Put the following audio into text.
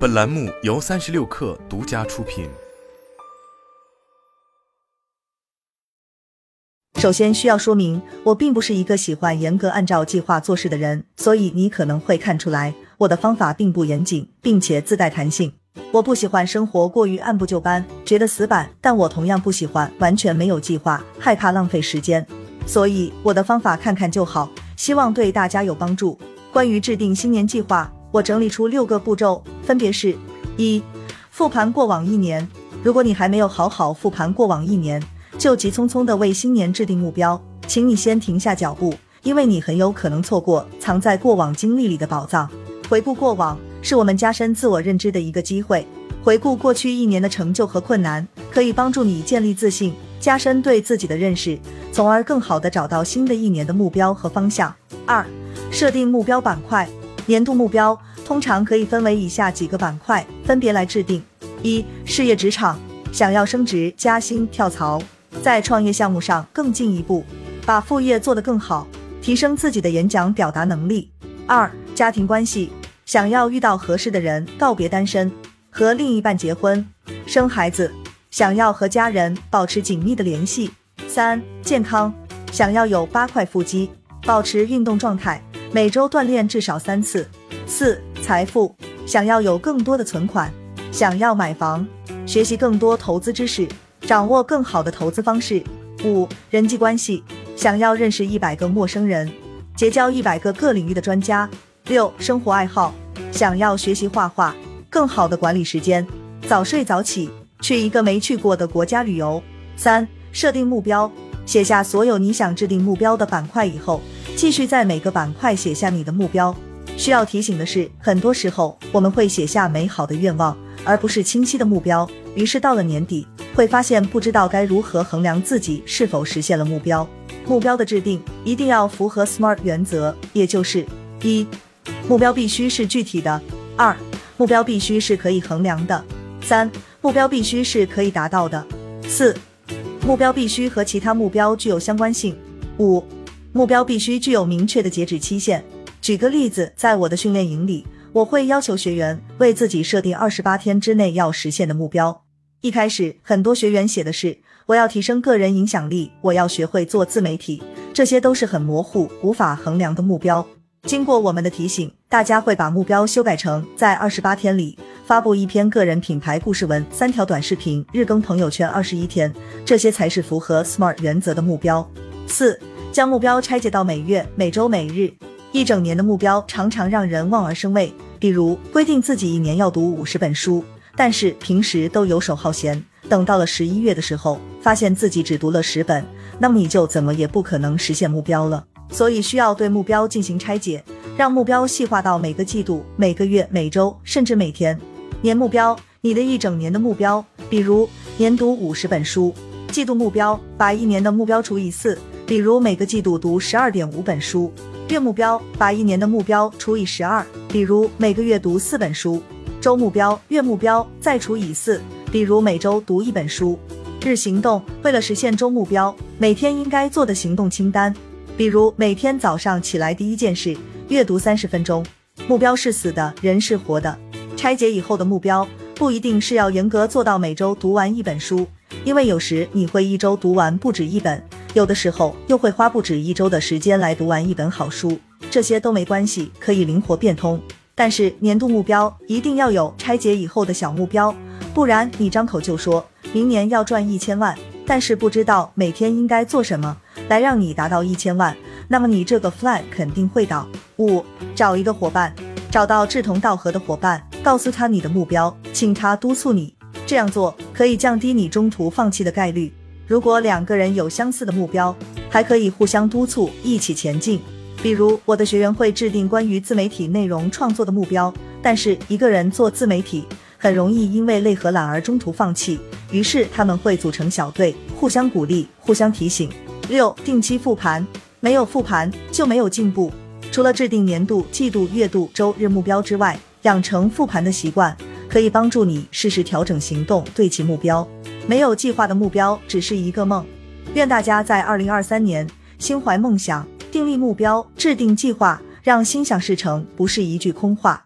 本栏目由三十六氪独家出品。首先需要说明，我并不是一个喜欢严格按照计划做事的人，所以你可能会看出来我的方法并不严谨，并且自带弹性。我不喜欢生活过于按部就班，觉得死板，但我同样不喜欢完全没有计划，害怕浪费时间。所以我的方法看看就好，希望对大家有帮助。关于制定新年计划，我整理出六个步骤，分别是：一、复盘过往一年。如果你还没有好好复盘过往一年，就急匆匆的为新年制定目标，请你先停下脚步，因为你很有可能错过藏在过往经历里的宝藏。回顾过往，是我们加深自我认知的一个机会。回顾过去一年的成就和困难，可以帮助你建立自信，加深对自己的认识，从而更好的找到新的一年的目标和方向。二、设定目标板块。年度目标通常可以分为以下几个板块，分别来制定：一、事业职场，想要升职加薪跳槽，在创业项目上更进一步，把副业做得更好，提升自己的演讲表达能力；二、家庭关系，想要遇到合适的人，告别单身，和另一半结婚生孩子，想要和家人保持紧密的联系；三、健康，想要有八块腹肌，保持运动状态。每周锻炼至少三次。四、财富想要有更多的存款，想要买房，学习更多投资知识，掌握更好的投资方式。五、人际关系想要认识一百个陌生人，结交一百个各领域的专家。六、生活爱好想要学习画画，更好的管理时间，早睡早起，去一个没去过的国家旅游。三、设定目标，写下所有你想制定目标的板块以后。继续在每个板块写下你的目标。需要提醒的是，很多时候我们会写下美好的愿望，而不是清晰的目标。于是到了年底，会发现不知道该如何衡量自己是否实现了目标。目标的制定一定要符合 SMART 原则，也就是一、目标必须是具体的；二、目标必须是可以衡量的；三、目标必须是可以达到的；四、目标必须和其他目标具有相关性；五。目标必须具有明确的截止期限。举个例子，在我的训练营里，我会要求学员为自己设定二十八天之内要实现的目标。一开始，很多学员写的是我要提升个人影响力，我要学会做自媒体，这些都是很模糊、无法衡量的目标。经过我们的提醒，大家会把目标修改成在二十八天里发布一篇个人品牌故事文、三条短视频、日更朋友圈二十一天，这些才是符合 SMART 原则的目标。四。将目标拆解到每月、每周、每日、一整年的目标，常常让人望而生畏。比如规定自己一年要读五十本书，但是平时都游手好闲，等到了十一月的时候，发现自己只读了十本，那么你就怎么也不可能实现目标了。所以需要对目标进行拆解，让目标细化到每个季度、每个月、每周，甚至每天。年目标，你的一整年的目标，比如年读五十本书；季度目标，把一年的目标除以四。比如每个季度读十二点五本书，月目标把一年的目标除以十二，比如每个月读四本书；周目标、月目标再除以四，比如每周读一本书。日行动为了实现周目标，每天应该做的行动清单，比如每天早上起来第一件事阅读三十分钟。目标是死的，人是活的。拆解以后的目标不一定是要严格做到每周读完一本书，因为有时你会一周读完不止一本。有的时候又会花不止一周的时间来读完一本好书，这些都没关系，可以灵活变通。但是年度目标一定要有拆解以后的小目标，不然你张口就说明年要赚一千万，但是不知道每天应该做什么来让你达到一千万，那么你这个 flag 肯定会倒。五，找一个伙伴，找到志同道合的伙伴，告诉他你的目标，请他督促你，这样做可以降低你中途放弃的概率。如果两个人有相似的目标，还可以互相督促，一起前进。比如，我的学员会制定关于自媒体内容创作的目标，但是一个人做自媒体很容易因为累和懒而中途放弃，于是他们会组成小队，互相鼓励，互相提醒。六、定期复盘，没有复盘就没有进步。除了制定年度、季度、月度、周日目标之外，养成复盘的习惯，可以帮助你适时调整行动，对齐目标。没有计划的目标只是一个梦。愿大家在二零二三年心怀梦想，订立目标，制定计划，让心想事成不是一句空话。